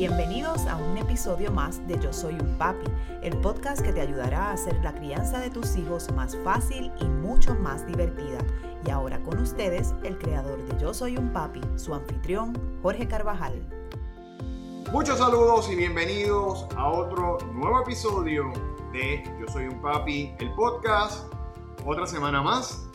Bienvenidos a un episodio más de Yo Soy un Papi, el podcast que te ayudará a hacer la crianza de tus hijos más fácil y mucho más divertida. Y ahora con ustedes, el creador de Yo Soy un Papi, su anfitrión, Jorge Carvajal. Muchos saludos y bienvenidos a otro nuevo episodio de Yo Soy un Papi, el podcast. Otra semana más,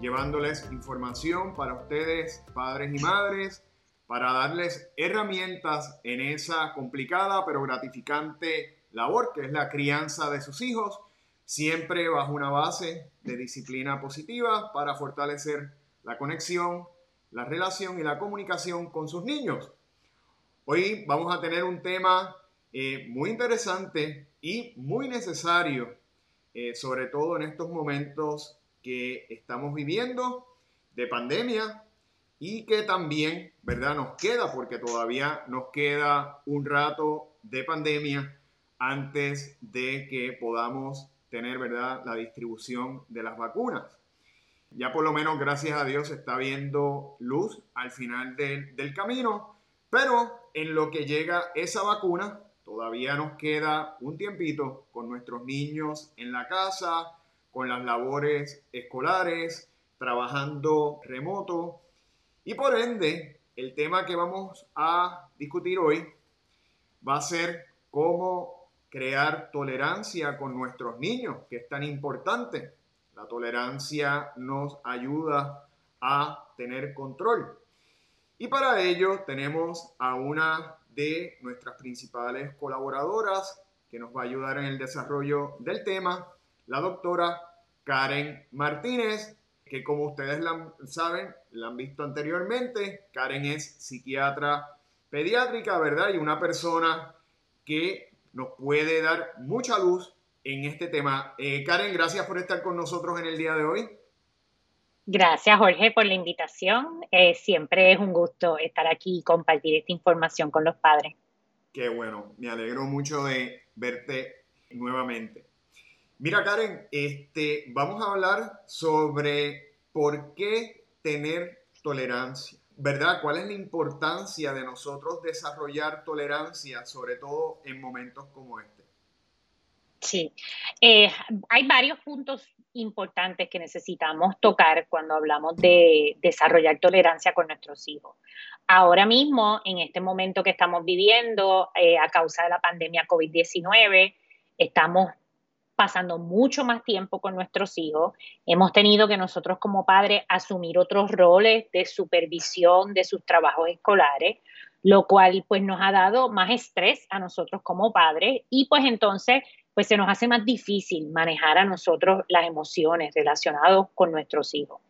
llevándoles información para ustedes, padres y madres para darles herramientas en esa complicada pero gratificante labor que es la crianza de sus hijos, siempre bajo una base de disciplina positiva para fortalecer la conexión, la relación y la comunicación con sus niños. Hoy vamos a tener un tema eh, muy interesante y muy necesario, eh, sobre todo en estos momentos que estamos viviendo de pandemia, y que también, ¿verdad? Nos queda, porque todavía nos queda un rato de pandemia antes de que podamos tener, ¿verdad? La distribución de las vacunas. Ya por lo menos, gracias a Dios, está viendo luz al final del, del camino, pero en lo que llega esa vacuna, todavía nos queda un tiempito con nuestros niños en la casa, con las labores escolares, trabajando remoto, y por ende, el tema que vamos a discutir hoy va a ser cómo crear tolerancia con nuestros niños, que es tan importante. La tolerancia nos ayuda a tener control. Y para ello tenemos a una de nuestras principales colaboradoras que nos va a ayudar en el desarrollo del tema, la doctora Karen Martínez que como ustedes la, saben, la han visto anteriormente, Karen es psiquiatra pediátrica, ¿verdad? Y una persona que nos puede dar mucha luz en este tema. Eh, Karen, gracias por estar con nosotros en el día de hoy. Gracias, Jorge, por la invitación. Eh, siempre es un gusto estar aquí y compartir esta información con los padres. Qué bueno, me alegro mucho de verte nuevamente. Mira, Karen, este, vamos a hablar sobre por qué tener tolerancia, ¿verdad? ¿Cuál es la importancia de nosotros desarrollar tolerancia, sobre todo en momentos como este? Sí, eh, hay varios puntos importantes que necesitamos tocar cuando hablamos de desarrollar tolerancia con nuestros hijos. Ahora mismo, en este momento que estamos viviendo eh, a causa de la pandemia COVID-19, estamos pasando mucho más tiempo con nuestros hijos. Hemos tenido que nosotros como padres asumir otros roles de supervisión de sus trabajos escolares, lo cual pues nos ha dado más estrés a nosotros como padres y pues entonces pues se nos hace más difícil manejar a nosotros las emociones relacionadas con nuestros hijos.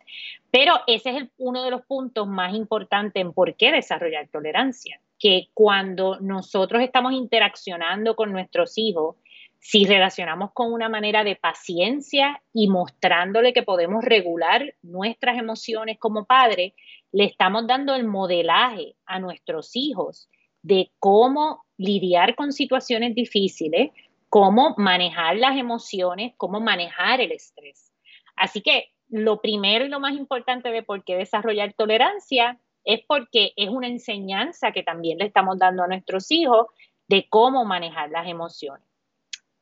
Pero ese es uno de los puntos más importantes en por qué desarrollar tolerancia, que cuando nosotros estamos interaccionando con nuestros hijos, si relacionamos con una manera de paciencia y mostrándole que podemos regular nuestras emociones como padres, le estamos dando el modelaje a nuestros hijos de cómo lidiar con situaciones difíciles, cómo manejar las emociones, cómo manejar el estrés. Así que lo primero y lo más importante de por qué desarrollar tolerancia es porque es una enseñanza que también le estamos dando a nuestros hijos de cómo manejar las emociones.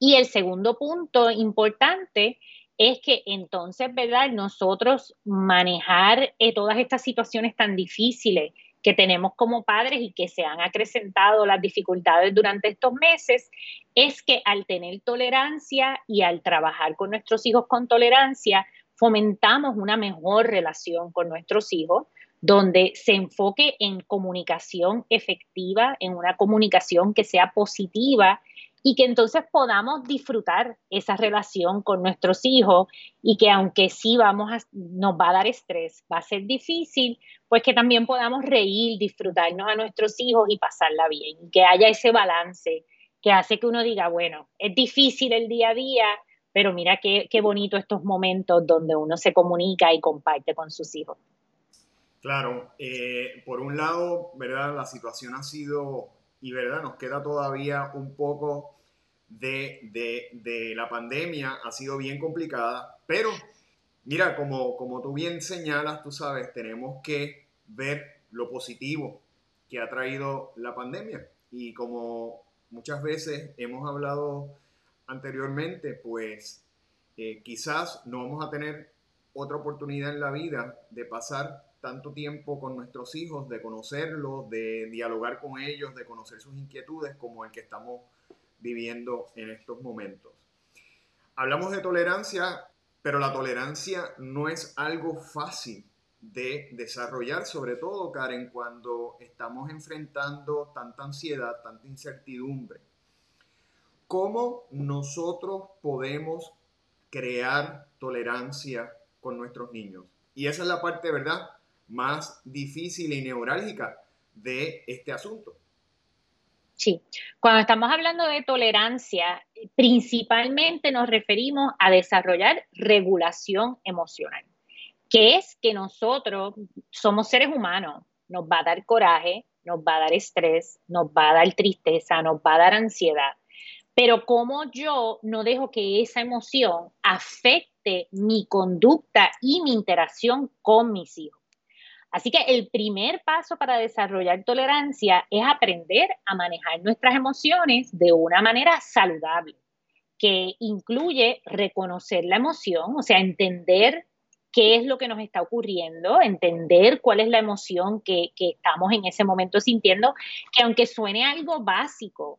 Y el segundo punto importante es que entonces, ¿verdad? Nosotros manejar eh, todas estas situaciones tan difíciles que tenemos como padres y que se han acrecentado las dificultades durante estos meses, es que al tener tolerancia y al trabajar con nuestros hijos con tolerancia, fomentamos una mejor relación con nuestros hijos, donde se enfoque en comunicación efectiva, en una comunicación que sea positiva y que entonces podamos disfrutar esa relación con nuestros hijos y que aunque sí vamos a, nos va a dar estrés, va a ser difícil, pues que también podamos reír, disfrutarnos a nuestros hijos y pasarla bien, que haya ese balance que hace que uno diga, bueno, es difícil el día a día, pero mira qué, qué bonito estos momentos donde uno se comunica y comparte con sus hijos. Claro, eh, por un lado, ¿verdad? La situación ha sido y verdad, nos queda todavía un poco de, la pandemia, ha sido bien complicada, pero mira, como, como tú bien señalas, tú sabes, tenemos que ver lo positivo que ha traído la pandemia. y como muchas veces hemos hablado anteriormente, pues eh, quizás no vamos a tener otra oportunidad en la vida de pasar tanto tiempo con nuestros hijos, de conocerlos, de dialogar con ellos, de conocer sus inquietudes como el que estamos viviendo en estos momentos. Hablamos de tolerancia, pero la tolerancia no es algo fácil de desarrollar, sobre todo, Karen, cuando estamos enfrentando tanta ansiedad, tanta incertidumbre. ¿Cómo nosotros podemos crear tolerancia con nuestros niños? Y esa es la parte, ¿verdad?, más difícil y neurálgica de este asunto. Sí, cuando estamos hablando de tolerancia, principalmente nos referimos a desarrollar regulación emocional, que es que nosotros somos seres humanos, nos va a dar coraje, nos va a dar estrés, nos va a dar tristeza, nos va a dar ansiedad, pero como yo no dejo que esa emoción afecte mi conducta y mi interacción con mis hijos. Así que el primer paso para desarrollar tolerancia es aprender a manejar nuestras emociones de una manera saludable, que incluye reconocer la emoción, o sea, entender qué es lo que nos está ocurriendo, entender cuál es la emoción que, estamos en ese momento sintiendo, que aunque suene algo básico,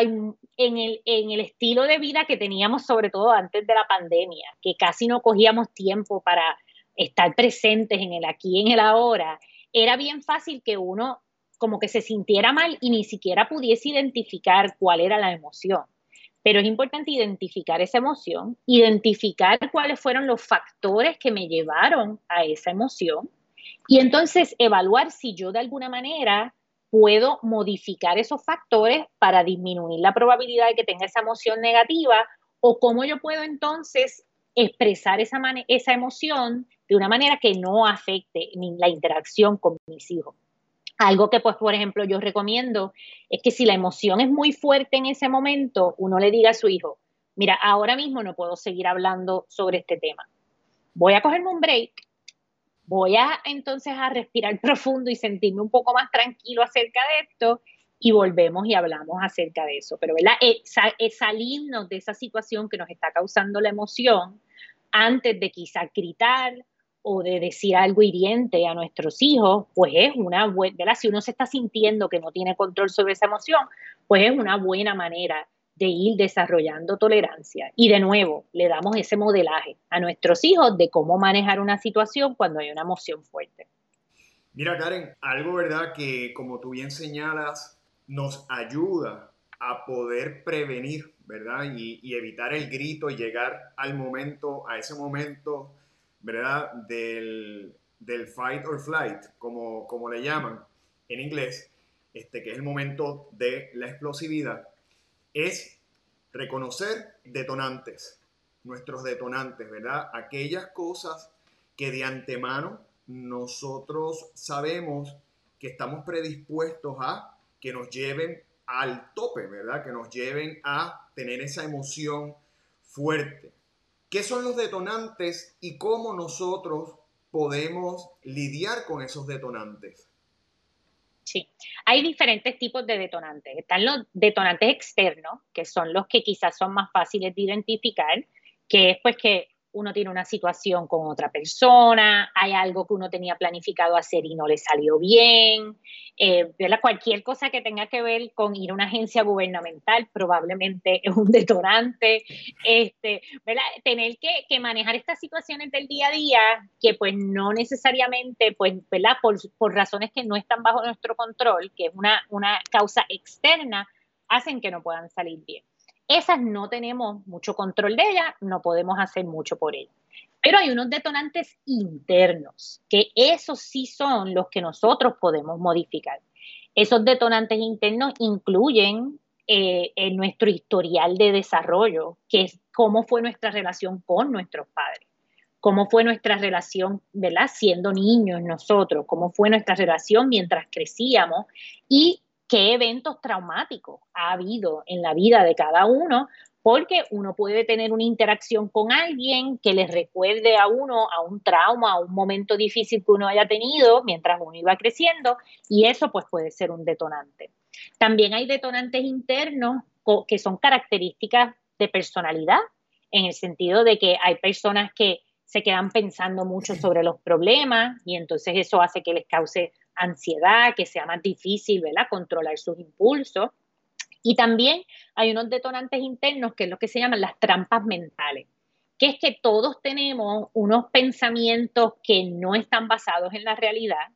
en, el, en el estilo de vida que teníamos sobre todo antes de la pandemia, que casi no cogíamos tiempo para estar presentes en el aquí en el ahora, era bien fácil que uno como que se sintiera mal y ni siquiera pudiese identificar cuál era la emoción. Pero es importante identificar esa emoción, identificar cuáles fueron los factores que me llevaron a esa emoción y entonces evaluar si yo de alguna manera puedo modificar esos factores para disminuir la probabilidad de que tenga esa emoción negativa o cómo yo puedo entonces expresar esa, emoción de una manera que no afecte ni la interacción con mis hijos. Algo que, pues, por ejemplo, yo recomiendo es que si la emoción es muy fuerte en ese momento, uno le diga a su hijo, mira, ahora mismo no puedo seguir hablando sobre este tema. Voy a cogerme un break, voy a entonces a respirar profundo y sentirme un poco más tranquilo acerca de esto y volvemos y hablamos acerca de eso. Pero, ¿verdad? Es, salirnos de esa situación que nos está causando la emoción antes de quizá gritar o de decir algo hiriente a nuestros hijos, pues es una buena, Si uno se está sintiendo que no tiene control sobre esa emoción, pues es una buena manera de ir desarrollando tolerancia. Y de nuevo, le damos ese modelaje a nuestros hijos de cómo manejar una situación cuando hay una emoción fuerte. Mira, Karen, algo, ¿verdad? Que como tú bien señalas, nos ayuda a poder prevenir, ¿verdad? Y, evitar el grito y llegar al momento, a ese momento, ¿verdad? Del, fight or flight, como, como le llaman en inglés, este, que es el momento de la explosividad, es reconocer detonantes, nuestros detonantes, ¿verdad? Aquellas cosas que de antemano nosotros sabemos que estamos predispuestos a que nos lleven al tope, ¿verdad? Que nos lleven a tener esa emoción fuerte. ¿Qué son los detonantes y cómo nosotros podemos lidiar con esos detonantes? Sí, hay diferentes tipos de detonantes. Están los detonantes externos, que son los que quizás son más fáciles de identificar, que es pues que uno tiene una situación con otra persona, hay algo que uno tenía planificado hacer y no le salió bien, eh, cualquier cosa que tenga que ver con ir a una agencia gubernamental probablemente es un detonante, este, tener que, manejar estas situaciones del día a día que pues no necesariamente, pues, ¿verdad? Por, por razones que no están bajo nuestro control, que es una, una causa externa, hacen que no puedan salir bien. Esas no tenemos mucho control de ellas, no podemos hacer mucho por ellas. Pero hay unos detonantes internos, que esos sí son los que nosotros podemos modificar. Esos detonantes internos incluyen eh, en nuestro historial de desarrollo, que cómo fue nuestra relación con nuestros padres, cómo fue nuestra relación, ¿verdad? Siendo niños nosotros, cómo fue nuestra relación mientras crecíamos y qué eventos traumáticos ha habido en la vida de cada uno, porque uno puede tener una interacción con alguien que les recuerde a uno a un trauma, a un momento difícil que uno haya tenido mientras uno iba creciendo, y eso pues puede ser un detonante. También hay detonantes internos que son características de personalidad, en el sentido de que hay personas que se quedan pensando mucho sobre los problemas y entonces eso hace que les cause ansiedad, que sea más difícil, ¿verdad? Controlar sus impulsos. Y también hay unos detonantes internos que es lo que se llaman las trampas mentales, que es que todos tenemos unos pensamientos que no están basados en la realidad,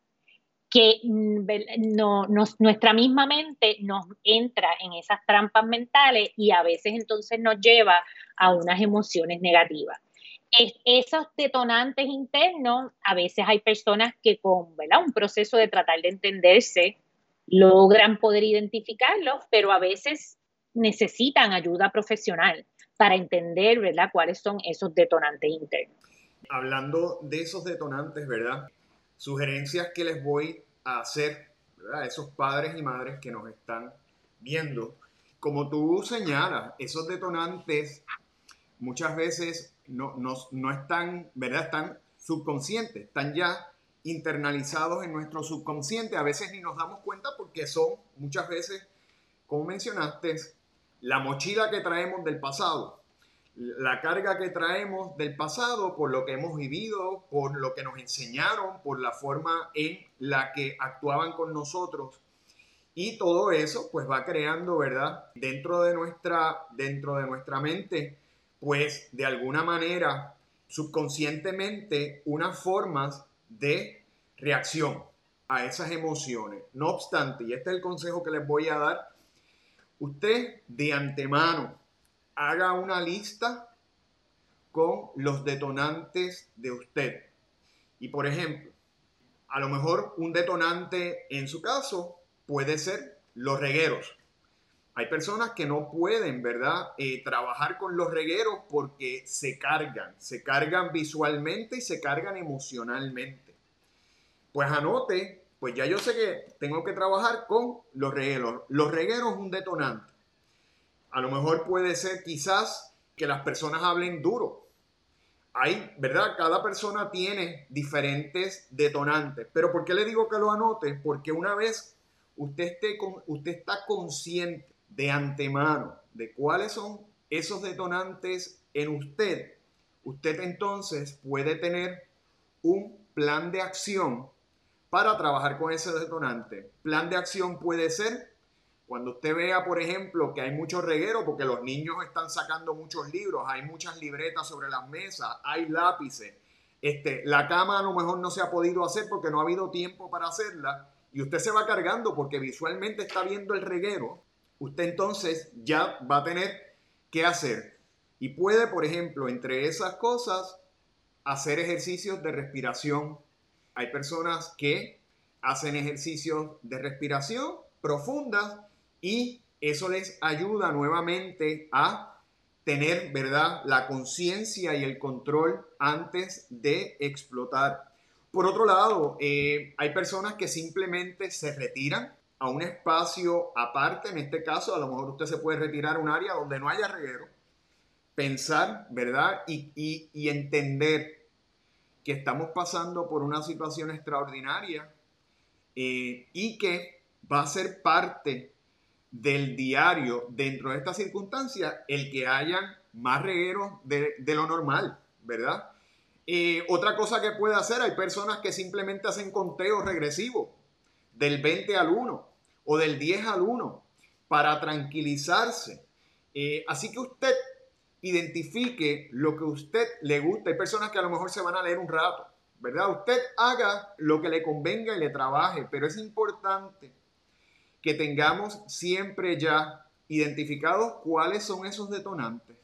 que mm, no, nuestra misma mente nos entra en esas trampas mentales y a veces entonces nos lleva a unas emociones negativas. Esos detonantes internos, a veces hay personas que con un proceso de tratar de entenderse logran poder identificarlos, pero a veces necesitan ayuda profesional para entender ¿verdad? cuáles son esos detonantes internos. Hablando de esos detonantes, ¿verdad? sugerencias que les voy a hacer a esos padres y madres que nos están viendo. Como tú señalas, esos detonantes muchas veces no, no, están, ¿verdad? Están subconscientes, están ya internalizados en nuestro subconsciente. A veces ni nos damos cuenta porque son muchas veces, como mencionaste, la mochila que traemos del pasado la carga que traemos del pasado, por lo que hemos vivido, por lo que nos enseñaron, por la forma en la que actuaban con nosotros. Y todo eso pues va creando, ¿verdad? Dentro de nuestra, dentro de nuestra mente, pues de alguna manera, subconscientemente, unas formas de reacción a esas emociones. No obstante, y este es el consejo que les voy a dar, usted de antemano, haga una lista con los detonantes de usted. Y por ejemplo, a lo mejor un detonante en su caso puede ser los regueros. Hay personas que no pueden, ¿verdad?, eh, trabajar con los regueros porque se cargan, se cargan visualmente y se cargan emocionalmente. Pues anote, pues ya yo sé que tengo que trabajar con los regueros. Los regueros es un detonante. A lo mejor puede ser quizás que las personas hablen duro. Hay, ¿verdad? Cada persona tiene diferentes detonantes. Pero ¿por qué le digo que lo anote? Porque una vez usted, esté usted está consciente de antemano de cuáles son esos detonantes en usted, usted entonces puede tener un plan de acción para trabajar con ese detonante. Plan de acción puede ser cuando usted vea, por ejemplo, que hay mucho reguero porque los niños están sacando muchos libros, hay muchas libretas sobre las mesas, hay lápices, este, la cama a lo mejor no se ha podido hacer porque no ha habido tiempo para hacerla y usted se va cargando porque visualmente está viendo el reguero, usted entonces ya va a tener que hacer. Y puede, por ejemplo, entre esas cosas, hacer ejercicios de respiración. Hay personas que hacen ejercicios de respiración profundas y eso les ayuda nuevamente a tener, ¿verdad?, la conciencia y el control antes de explotar. Por otro lado, eh, hay personas que simplemente se retiran a un espacio aparte, en este caso, a lo mejor usted se puede retirar a un área donde no haya reguero, pensar, ¿verdad? Y, entender que estamos pasando por una situación extraordinaria eh, y que va a ser parte del diario dentro de estas circunstancias el que hayan más regueros de, lo normal, ¿verdad? Eh, otra cosa que puede hacer, hay personas que simplemente hacen conteo regresivo del 20 al 1 o del 10 al 1 para tranquilizarse. Eh, así que usted identifique lo que usted le gusta. Hay personas que a lo mejor se van a leer un rato, ¿verdad? Usted haga lo que le convenga y le trabaje, pero es importante que tengamos siempre ya identificados cuáles son esos detonantes.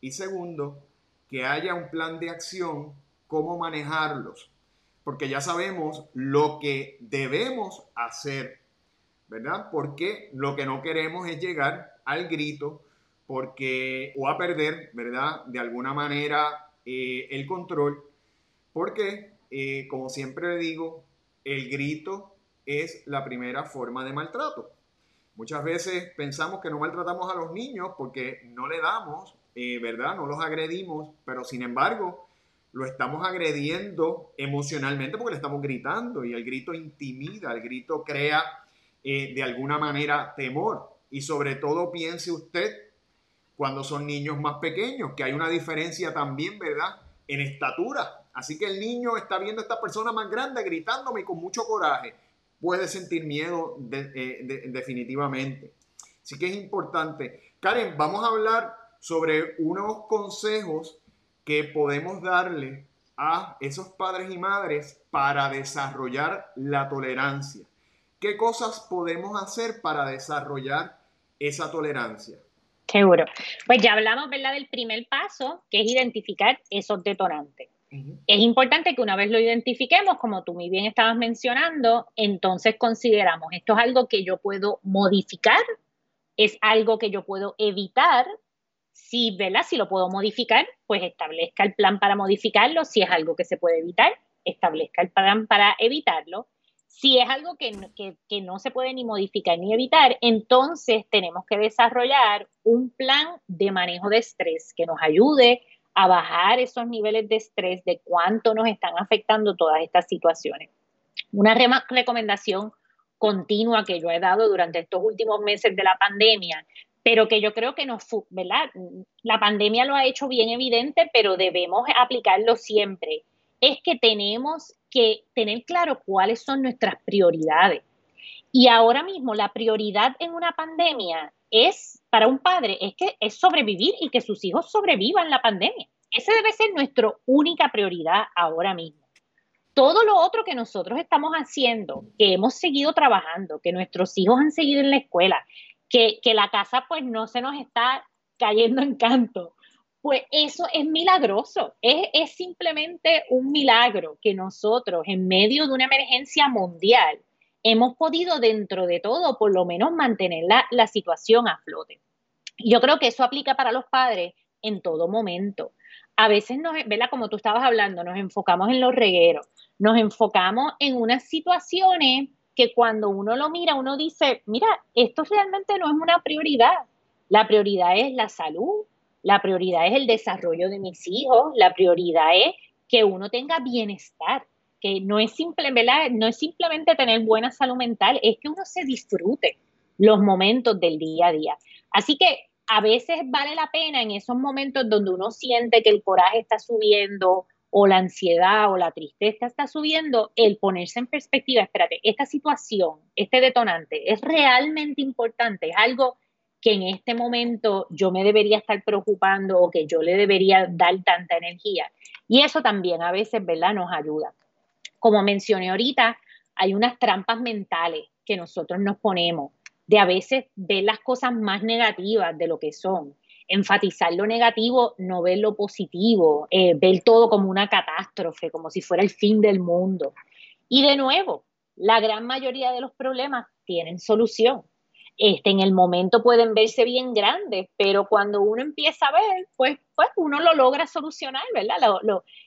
Y segundo, que haya un plan de acción, cómo manejarlos. Porque ya sabemos lo que debemos hacer, ¿verdad? Porque lo que no queremos es llegar al grito, porque o a perder, ¿verdad? De alguna manera eh, el control, porque, eh, como siempre le digo, el grito es la primera forma de maltrato. Muchas veces pensamos que no maltratamos a los niños porque no le damos, eh, ¿verdad? No los agredimos, pero sin embargo lo estamos agrediendo emocionalmente porque le estamos gritando y el grito intimida, el grito crea eh, de alguna manera temor. Y sobre todo piense usted cuando son niños más pequeños, que hay una diferencia también, ¿verdad? En estatura. Así que el niño está viendo a esta persona más grande gritándome con mucho coraje. Puede sentir miedo eh, definitivamente. Así que es importante. Karen, vamos a hablar sobre unos consejos que podemos darle a esos padres y madres para desarrollar la tolerancia. ¿Qué cosas podemos hacer para desarrollar esa tolerancia? Seguro. Pues ya hablamos, ¿verdad?, del primer paso, que es identificar esos detonantes. Es importante que una vez lo identifiquemos, como tú muy bien estabas mencionando, entonces consideramos, esto es algo que yo puedo modificar, es algo que yo puedo evitar si, ¿verdad? Si lo puedo modificar, pues establezca el plan para modificarlo. Si es algo que se puede evitar, establezca el plan para evitarlo. Si es algo que, que, no se puede ni modificar ni evitar, entonces tenemos que desarrollar un plan de manejo de estrés que nos ayude a bajar esos niveles de estrés, de cuánto nos están afectando todas estas situaciones. Una recomendación continua que yo he dado durante estos últimos meses de la pandemia pero que yo creo que nos, ¿verdad? La pandemia lo ha hecho bien evidente, pero debemos aplicarlo siempre. Es que tenemos que tener claro cuáles son nuestras prioridades. Y ahora mismo la prioridad en una pandemia es, para un padre, es que es sobrevivir y que sus hijos sobrevivan la pandemia. Esa debe ser nuestra única prioridad ahora mismo. Todo lo otro que nosotros estamos haciendo, que hemos seguido trabajando, que nuestros hijos han seguido en la escuela, que, la casa pues no se nos está cayendo en canto. Pues eso es milagroso, es, es, simplemente un milagro que nosotros en medio de una emergencia mundial hemos podido dentro de todo por lo menos mantener la, la situación a flote. Yo creo que eso aplica para los padres en todo momento. A veces, nos, ¿verdad? Como tú estabas hablando, nos enfocamos en los regueros, nos enfocamos en unas situaciones que cuando uno lo mira, uno dice, mira, esto realmente no es una prioridad. La prioridad es la salud, la prioridad es el desarrollo de mis hijos, la prioridad es que uno tenga bienestar, que no es, simple, no es simplemente tener buena salud mental, es que uno se disfrute los momentos del día a día. Así que a veces vale la pena en esos momentos donde uno siente que el coraje está subiendo o la ansiedad o la tristeza está subiendo, el ponerse en perspectiva, espérate, esta situación, este detonante es realmente importante, es algo que en este momento yo me debería estar preocupando o que yo le debería dar tanta energía. Y eso también a veces, ¿verdad?, nos ayuda. Como mencioné ahorita, hay unas trampas mentales que nosotros nos ponemos de a veces ver las cosas más negativas de lo que son enfatizar lo negativo, no ver lo positivo, eh, ver todo como una catástrofe, como si fuera el fin del mundo. Y de nuevo, la gran mayoría de los problemas tienen solución. Este, en el momento pueden verse bien grandes, pero cuando uno empieza a ver, pues, pues uno lo logra solucionar, ¿verdad?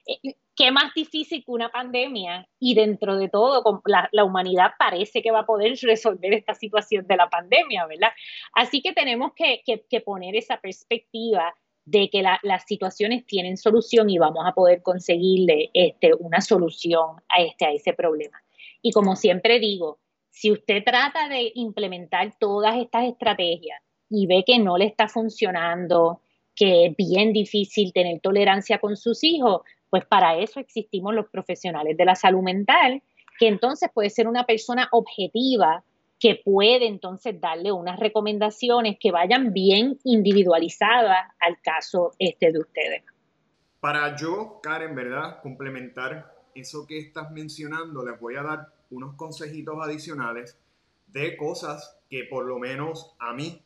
Eh, qué más difícil que una pandemia y dentro de todo la, la, humanidad parece que va a poder resolver esta situación de la pandemia, ¿verdad? Así que tenemos que, que, poner esa perspectiva de que las situaciones tienen solución y vamos a poder conseguirle este, una solución a, este, a ese problema. Y como siempre digo, si usted trata de implementar todas estas estrategias y ve que no le está funcionando, que es bien difícil tener tolerancia con sus hijos, pues para eso existimos los profesionales de la salud mental, que entonces puede ser una persona objetiva que puede entonces darle unas recomendaciones que vayan bien individualizadas al caso este de ustedes. Para yo, Karen, ¿verdad? Complementar eso que estás mencionando, les voy a dar unos consejitos adicionales de cosas que por lo menos a mí,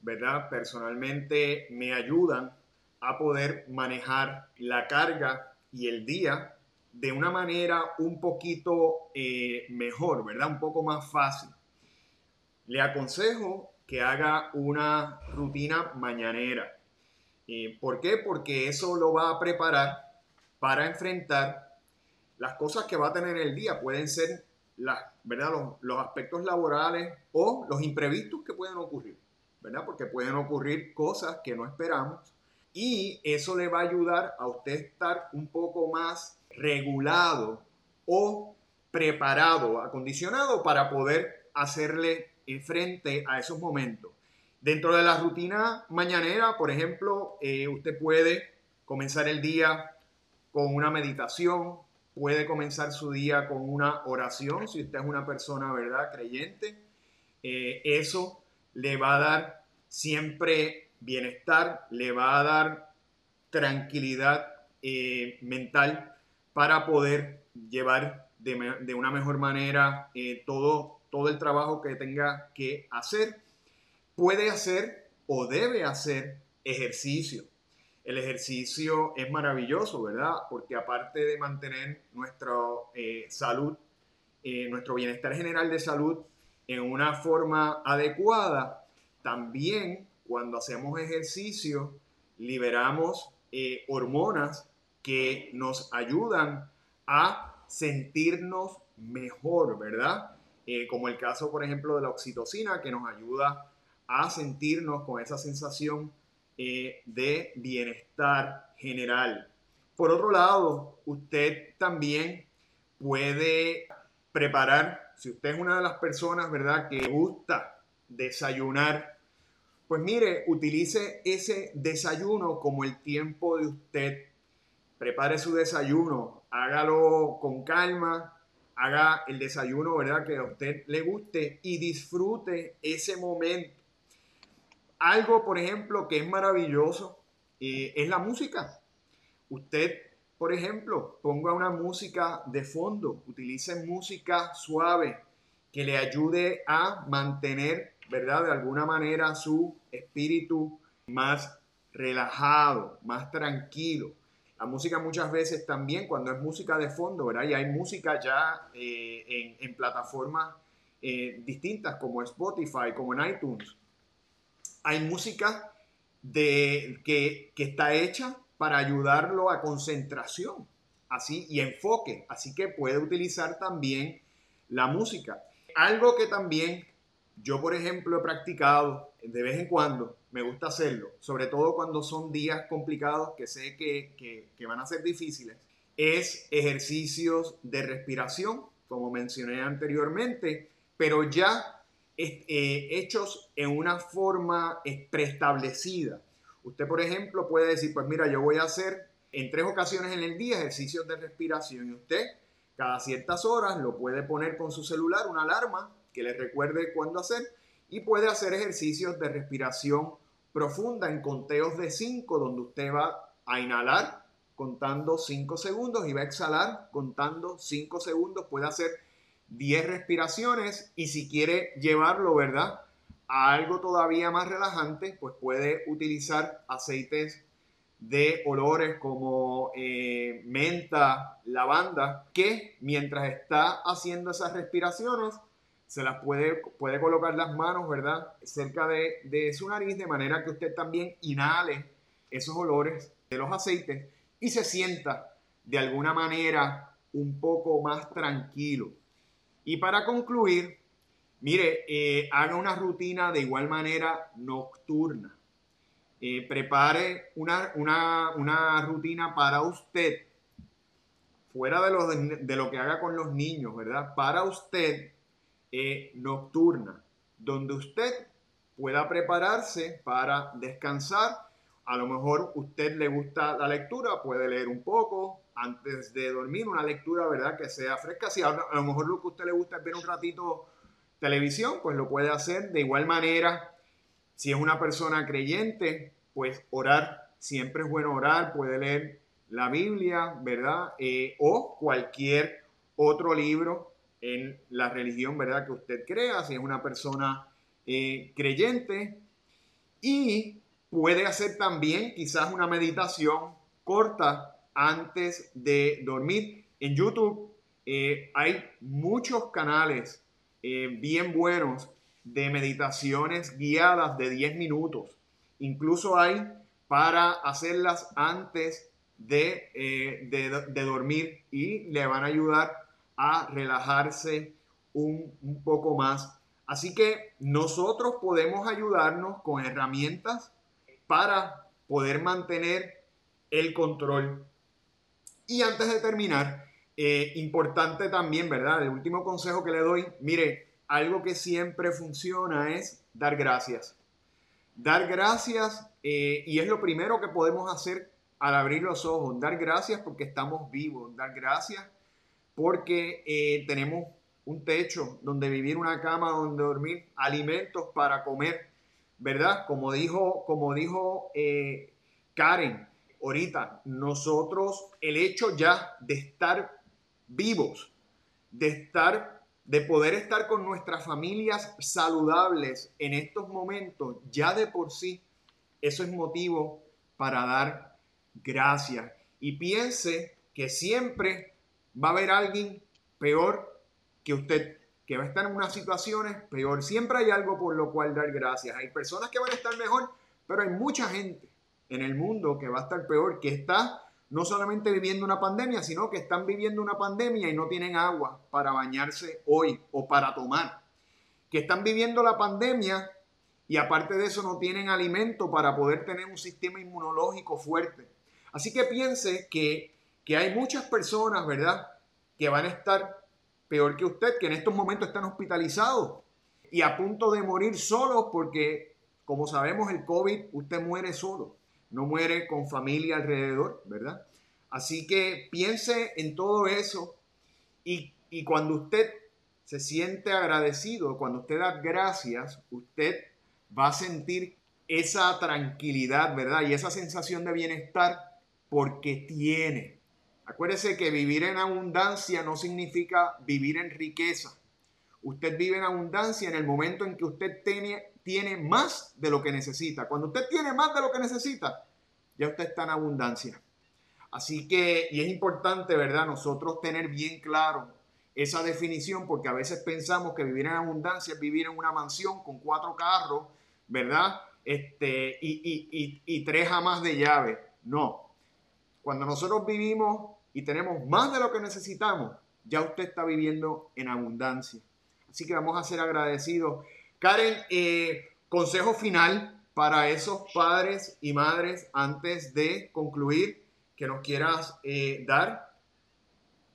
¿verdad? Personalmente me ayudan a poder manejar la carga y el día de una manera un poquito eh, mejor, ¿verdad? Un poco más fácil. Le aconsejo que haga una rutina mañanera. Eh, ¿Por qué? Porque eso lo va a preparar para enfrentar las cosas que va a tener el día. Pueden ser las, ¿verdad? Los, los, aspectos laborales o los imprevistos que pueden ocurrir, ¿verdad? Porque pueden ocurrir cosas que no esperamos y eso le va a ayudar a usted estar un poco más regulado o preparado, acondicionado para poder hacerle eh, frente a esos momentos. Dentro de la rutina mañanera, por ejemplo, eh, usted puede comenzar el día con una meditación, puede comenzar su día con una oración, si usted es una persona, ¿verdad?, creyente. Eh, eso le va a dar siempre bienestar, le va a dar tranquilidad eh, mental para poder llevar de, una mejor manera eh, todo, todo el trabajo que tenga que hacer. Puede hacer o debe hacer ejercicio. El ejercicio es maravilloso, ¿verdad? Porque aparte de mantener nuestra eh, salud, nuestro bienestar general de salud en una forma adecuada, también cuando hacemos ejercicio liberamos hormonas que nos ayudan a sentirnos mejor, ¿verdad? Eh, como el caso, por ejemplo, de la oxitocina, que nos ayuda a sentirnos con esa sensación eh, de bienestar general. Por otro lado, usted también puede preparar, si usted es una de las personas, ¿verdad?, que gusta desayunar, pues mire, utilice ese desayuno como el tiempo de usted prepare su desayuno, hágalo con calma, haga el desayuno, ¿verdad? Que a usted le guste y disfrute ese momento. Algo, por ejemplo, que es maravilloso eh, es la música. Usted, por ejemplo, ponga una música de fondo, utilice música suave que le ayude a mantener, ¿verdad? De alguna manera su espíritu más relajado, más tranquilo. La música muchas veces también, cuando es música de fondo, ¿verdad? Y hay música ya eh, en, plataformas eh, distintas como Spotify, como en iTunes. Hay música de, que, que está hecha para ayudarlo a concentración así y enfoque. Así que puede utilizar también la música. Algo que también yo, por ejemplo, he practicado de vez en cuando, me gusta hacerlo, sobre todo cuando son días complicados que sé que, van a ser difíciles, es ejercicios de respiración, como mencioné anteriormente, pero ya eh, hechos en una forma preestablecida. Usted, por ejemplo, puede decir, pues mira, yo voy a hacer en tres ocasiones en el día ejercicios de respiración y usted cada ciertas horas lo puede poner con su celular, una alarma que le recuerde cuándo hacer y puede hacer ejercicios de respiración profunda en conteos de 5, donde usted va a inhalar contando 5 segundos y va a exhalar contando 5 segundos. Puede hacer 10 respiraciones y si quiere llevarlo, ¿verdad? A algo todavía más relajante, pues puede utilizar aceites de olores como eh, menta, lavanda, que mientras está haciendo esas respiraciones, se las puede, puede colocar las manos, ¿verdad? Cerca de, de su nariz, de manera que usted también inhale esos olores de los aceites y se sienta de alguna manera un poco más tranquilo. Y para concluir, mire, eh, haga una rutina de igual manera nocturna. Eh, prepare una, una, una, rutina para usted, fuera de lo, de lo que haga con los niños, ¿verdad? Para usted eh, nocturna, donde usted pueda prepararse para descansar. A lo mejor usted le gusta la lectura, puede leer un poco antes de dormir, una lectura, ¿verdad? Que sea fresca. Si a lo mejor lo que usted le gusta es ver un ratito televisión, pues lo puede hacer. De igual manera, si es una persona creyente, pues orar, siempre es bueno orar, puede leer la Biblia, ¿verdad? Eh, o cualquier otro libro en la religión, ¿verdad? Que usted crea, si es una persona eh, creyente. Y puede hacer también quizás una meditación corta antes de dormir. En YouTube eh, hay muchos canales eh, bien buenos de meditaciones guiadas de 10 minutos. Incluso hay para hacerlas antes de, de dormir y le van a ayudar a relajarse un, poco más. Así que nosotros podemos ayudarnos con herramientas para poder mantener el control. Y antes de terminar, eh, importante también, ¿verdad? El último consejo que le doy, mire, algo que siempre funciona es dar gracias. Dar gracias, eh, y es lo primero que podemos hacer al abrir los ojos, dar gracias porque estamos vivos, dar gracias porque eh, tenemos un techo donde vivir, una cama donde dormir, alimentos para comer, ¿verdad? Como dijo, como dijo eh, Karen ahorita, nosotros, el hecho ya de estar vivos, de estar, de poder estar con nuestras familias saludables en estos momentos, ya de por sí, eso es motivo para dar gracias. Y piense que siempre va a haber alguien peor que usted, que va a estar en unas situaciones peor. Siempre hay algo por lo cual dar gracias. Hay personas que van a estar mejor, pero hay mucha gente en el mundo que va a estar peor, que está no solamente viviendo una pandemia, sino que están viviendo una pandemia y no tienen agua para bañarse hoy o para tomar. Que están viviendo la pandemia y aparte de eso no tienen alimento para poder tener un sistema inmunológico fuerte. Así que piense que, que hay muchas personas, ¿verdad?, que van a estar peor que usted, que en estos momentos están hospitalizados y a punto de morir solos porque, como sabemos, el COVID, usted muere solo, no muere con familia alrededor, ¿verdad? Así que piense en todo eso y, cuando usted se siente agradecido, cuando usted da gracias, usted va a sentir esa tranquilidad, ¿verdad? Y esa sensación de bienestar porque tiene Acuérdese que vivir en abundancia no significa vivir en riqueza. Usted vive en abundancia en el momento en que usted tiene, tiene más de lo que necesita. Cuando usted tiene más de lo que necesita, ya usted está en abundancia. Así que, y es importante, ¿verdad? Nosotros tener bien claro esa definición, porque a veces pensamos que vivir en abundancia es vivir en una mansión con cuatro carros, ¿verdad? Este, y, y, y tres jamás de llave. No. Cuando nosotros vivimos y tenemos más de lo que necesitamos, ya usted está viviendo en abundancia. Así que vamos a ser agradecidos. Karen, eh, consejo final para esos padres y madres antes de concluir que nos quieras eh, dar.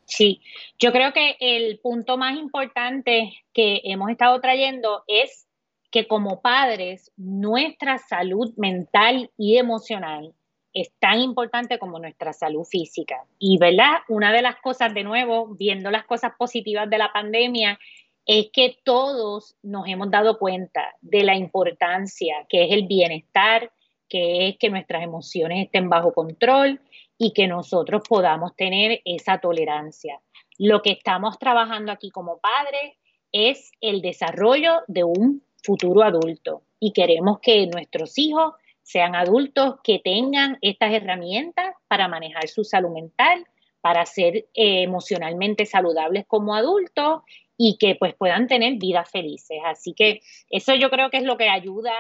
Sí, yo creo que el punto más importante que hemos estado trayendo es que como padres nuestra salud mental y emocional es tan importante como nuestra salud física. Y, ¿verdad? Una de las cosas, de nuevo, viendo las cosas positivas de la pandemia, es que todos nos hemos dado cuenta de la importancia que es el bienestar, que es que nuestras emociones estén bajo control y que nosotros podamos tener esa tolerancia. Lo que estamos trabajando aquí como padres es el desarrollo de un futuro adulto y queremos que nuestros hijos sean adultos que tengan estas herramientas para manejar su salud mental, para ser eh, emocionalmente saludables como adultos y que pues puedan tener vidas felices. Así que eso yo creo que es lo que ayuda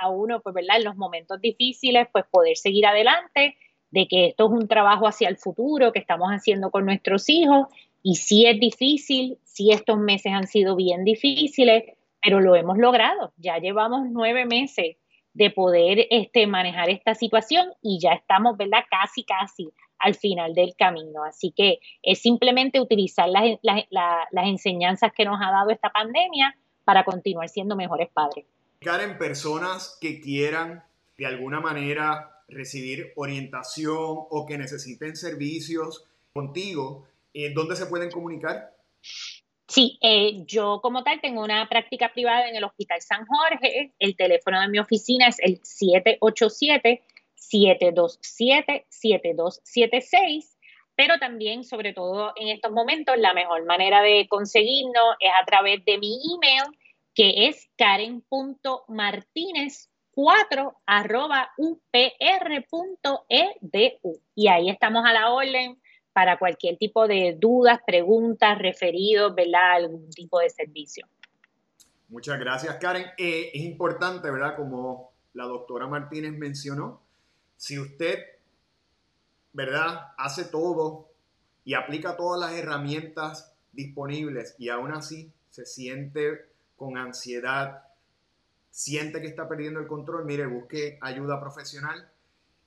a, uno, pues, ¿verdad? En los momentos difíciles, pues poder seguir adelante, de que esto es un trabajo hacia el futuro que estamos haciendo con nuestros hijos y sí es difícil, sí estos meses han sido bien difíciles, pero lo hemos logrado. Ya llevamos nueve meses de poder este, manejar esta situación y ya estamos, ¿verdad? Casi, casi al final del camino. Así que es simplemente utilizar las, las enseñanzas que nos ha dado esta pandemia para continuar siendo mejores padres. Karen, personas que quieran de alguna manera recibir orientación o que necesiten servicios contigo, eh, ¿dónde se pueden comunicar? Sí, eh, yo como tal tengo una práctica privada en el Hospital San Jorge. El teléfono de mi oficina es el 787-727-7276. Pero también, sobre todo en estos momentos, la mejor manera de conseguirnos es a través de mi email, que es karen.martinez4 upr.edu. Y ahí estamos a la orden para cualquier tipo de dudas, preguntas, referidos, ¿verdad? Algún tipo de servicio. Muchas gracias, Karen. Eh, es importante, ¿verdad? Como la doctora Martínez mencionó, si usted, ¿verdad? Hace todo y aplica todas las herramientas disponibles y aún así se siente con ansiedad, siente que está perdiendo el control, mire, busque ayuda profesional.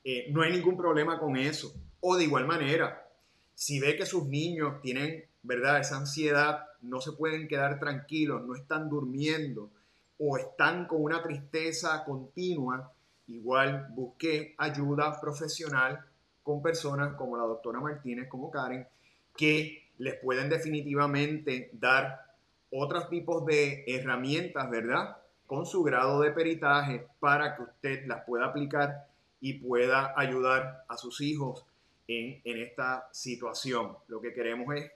Eh, no hay ningún problema con eso. O de igual manera, si ve que sus niños tienen, ¿verdad?, esa ansiedad no se pueden quedar tranquilos, no están durmiendo o están con una tristeza continua, igual busqué ayuda profesional con personas como la doctora Martínez, como Karen, que les pueden definitivamente dar otros tipos de herramientas, ¿verdad? Con su grado de peritaje para que usted las pueda aplicar y pueda ayudar a sus hijos en, esta situación. Lo que queremos es,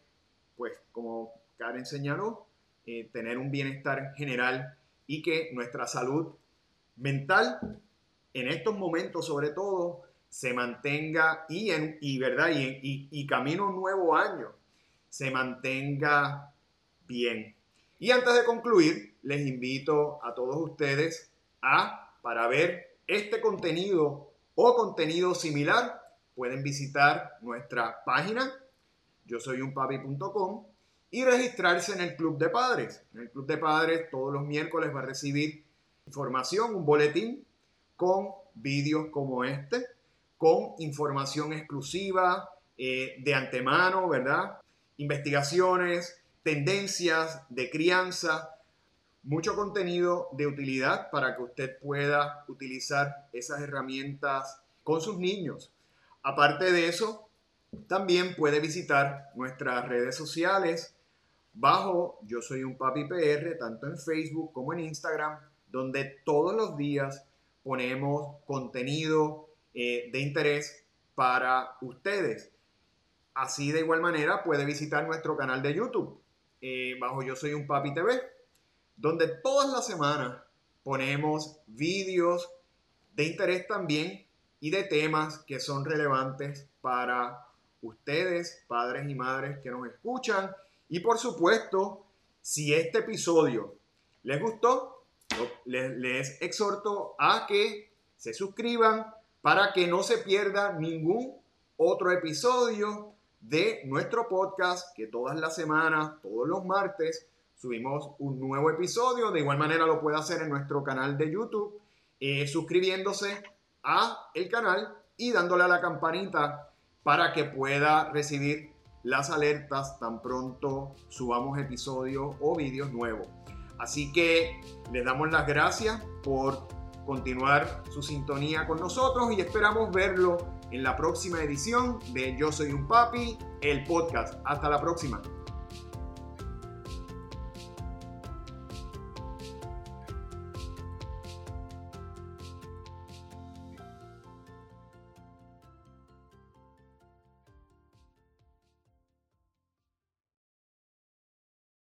pues, como Karen señaló, eh, tener un bienestar general y que nuestra salud mental, en estos momentos sobre todo, se mantenga y, en, y, ¿verdad? Y, y, camino un nuevo año, se mantenga bien. Y antes de concluir, les invito a todos ustedes a, para ver este contenido o contenido similar, pueden visitar nuestra página, yo soy un papi.com, y registrarse en el Club de Padres. En el Club de Padres todos los miércoles va a recibir información, un boletín con vídeos como este, con información exclusiva eh, de antemano, ¿verdad? Investigaciones, tendencias de crianza, mucho contenido de utilidad para que usted pueda utilizar esas herramientas con sus niños. Aparte de eso, también puede visitar nuestras redes sociales bajo Yo Soy un Papi PR, tanto en Facebook como en Instagram, donde todos los días ponemos contenido eh, de interés para ustedes. Así de igual manera puede visitar nuestro canal de YouTube eh, bajo Yo Soy un Papi TV, donde todas las semanas ponemos vídeos de interés también y de temas que son relevantes para ustedes, padres y madres que nos escuchan. Y por supuesto, si este episodio les gustó, les, exhorto a que se suscriban para que no se pierda ningún otro episodio de nuestro podcast que todas las semanas, todos los martes, subimos un nuevo episodio. De igual manera lo puede hacer en nuestro canal de YouTube, eh, suscribiéndose el canal y dándole a la campanita para que pueda recibir las alertas tan pronto subamos episodios o vídeos nuevos. Así que les damos las gracias por continuar su sintonía con nosotros y esperamos verlo en la próxima edición de Yo Soy un Papi, el podcast. Hasta la próxima.